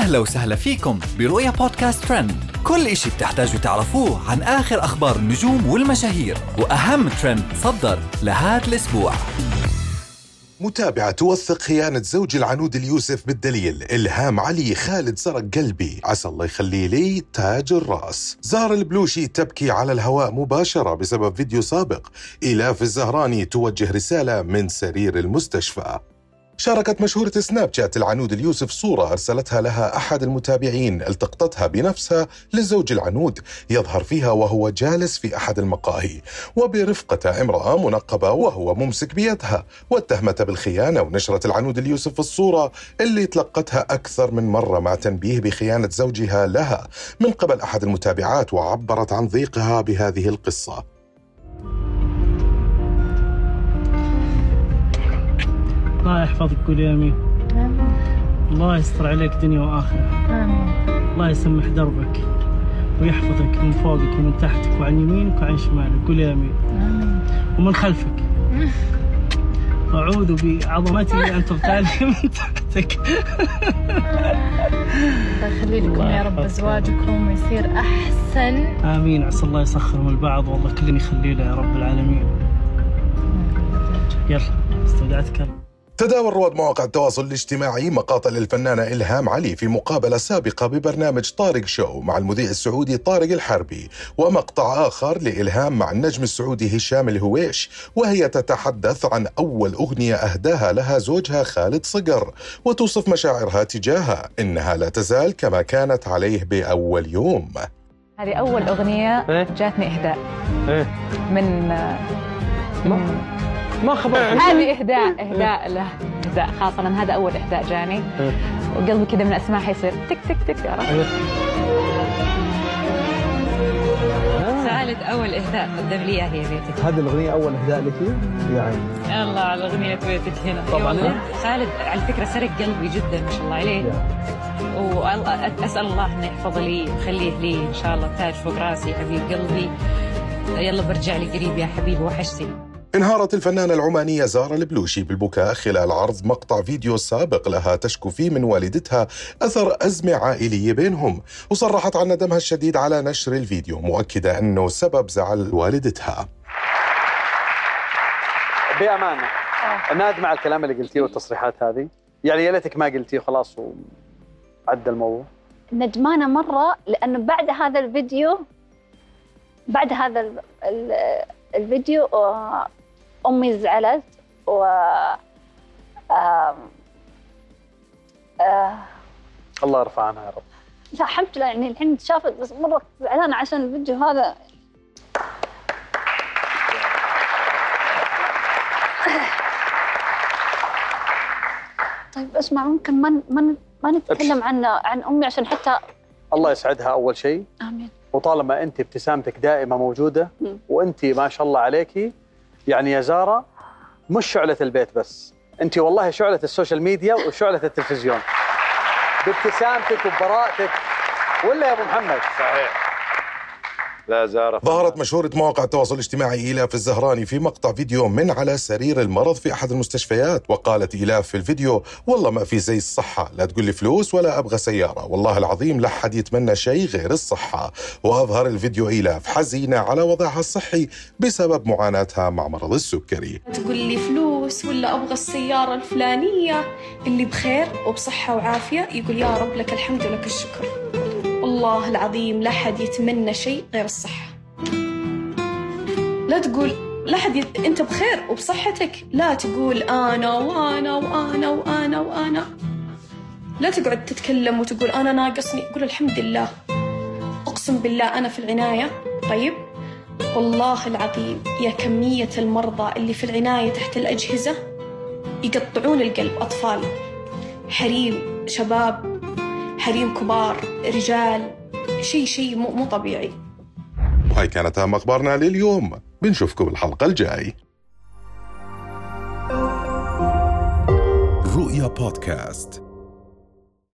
أهلا وسهلا فيكم برؤيا بودكاست ترند. كل إشي بتحتاجوا تعرفوه عن آخر أخبار النجوم والمشاهير وأهم ترند صدر لهذا الأسبوع. متابعة توثق خيانة زوج العنود اليوسف بالدليل إلهام علي خالد سرق قلبي. عسى الله يخلي لي تاج الرأس. زارة البلوشي تبكي على الهواء مباشرة بسبب فيديو سابق. إيلاف الزهراني توجه رسالة من سرير المستشفى. شاركت مشهورة سناب شات العنود اليوسف صورة أرسلتها لها أحد المتابعين التقطتها بنفسها لزوج العنود يظهر فيها وهو جالس في أحد المقاهي وبرفقة امرأة منقبة وهو ممسك بيدها واتهمتها بالخيانة ونشرت العنود اليوسف الصورة اللي تلقتها أكثر من مرة مع تنبيه بخيانة زوجها لها. من قبل أحد المتابعات وعبرت عن ضيقها بهذه القصة. الله يحفظك قول يا آمين. الله يستر عليك دنيا وآخرة. الله يسمح دربك ويحفظك من فوقك ومن تحتك وعن يمينك وعن شمالك قول يا آمين. ومن خلفك. أعوذ بعظمته أن تغتال من تحتك. الله يخلي لكم يا رب أزواجكم ويصير أحسن. آمين. عسى الله يسخرهم البعض. والله كل يخلي له يا رب العالمين. يلا استودعتك. الله تداول رواد مواقع التواصل الاجتماعي مقاطع للفنانة إلهام علي في مقابلة سابقة ببرنامج طارق شو مع المذيع السعودي طارق الحربي ومقطع آخر لإلهام مع النجم السعودي هشام الهويش وهي تتحدث عن أول أغنية أهداها لها زوجها خالد صقر وتوصف مشاعرها تجاهها إنها لا تزال كما كانت عليه بأول يوم. هذه أول أغنية إيه؟ جاتني إهداء. إيه؟ من ما ما خبرت هذه إهداء إهداء له إهداء. خاصة من هذا أول إهداء جاني. إيه. وقلبي كذا من اسمعها يصير تك تك تك عرفت؟ خالد أول إهداء قدم لي هي بيتك. هذه الأغنية أول إهداء لك؟ يعني. الله على أغنية بيتك هنا. طبعاً. خالد على فكرة سرق قلبي جدا ما شاء الله عليه. وأسأل الله إنه يحفظ لي ويخليه لي إن شاء الله. تاج فوق راسي حبيب قلبي. يلا برجع لي قريب يا حبيبي وحشتني. انهارت الفنانة العمانية زارا البلوشي بالبكاء خلال عرض مقطع فيديو سابق لها تشكو فيه من والدتها أثر أزمة عائلية بينهم وصرحت عن ندمها الشديد على نشر الفيديو مؤكدة أنه سبب زعل والدتها. بأمانة. نادمة على الكلام اللي قلتيه والتصريحات هذه. يعني يا ليتك ما قلتيه خلاص وعدى الموضوع. ندمانة مرة لأنه بعد هذا الفيديو بعد هذا ال- ال- الفيديو آه، أمي زعلت و آم، آه، الله يرفع عنها يا رب. لا الحمد لله يعني الحين شافت بس مرة زعلانة عشان الفيديو هذا. طيب اسمع ممكن ما ما ما نتكلم عن عن أمي عشان حتى الله يسعدها أول شيء. آمين. وطالما أنت ابتسامتك دائما موجودة مم. وأنت ما شاء الله عليكي يعني يا زارة مش شعلة البيت بس أنت والله شعلة ال social media وشعلة التلفزيون. بابتسامتك وبراءتك. ولا يا أبو محمد؟ صحيح. لا زارة ظهرت مشهورة مواقع التواصل الاجتماعي إيلاف الزهراني في مقطع فيديو من على سرير المرض في أحد المستشفيات وقالت إيلاف في الفيديو والله ما في زي الصحة لا تقول لي فلوس ولا أبغى سيارة والله العظيم لا حد يتمنى شيء غير الصحة. وأظهر الفيديو إيلاف حزينة على وضعها الصحي بسبب معاناتها مع مرض السكري. تقول لي فلوس ولا أبغى السيارة الفلانية اللي بخير وبصحة وعافية يقول يا رب لك الحمد ولك الشكر. والله العظيم لا حد يتمنى شيء غير الصحة. لا تقول لا حد يت... أنت بخير وبصحتك. لا تقول أنا وأنا وأنا وأنا وأنا. لا تقعد تتكلم وتقول أنا ناقصني. قول الحمد لله. أقسم بالله أنا في العناية. طيب؟ والله العظيم يا كمية المرضى اللي في العناية تحت الأجهزة يقطعون القلب أطفال. حريم شباب حريم كبار رجال شيء شيء مو, مو طبيعي. وهي كانت أهم أخبارنا لليوم. بنشوفكم الحلقة الجاي. رؤيا بودكاست.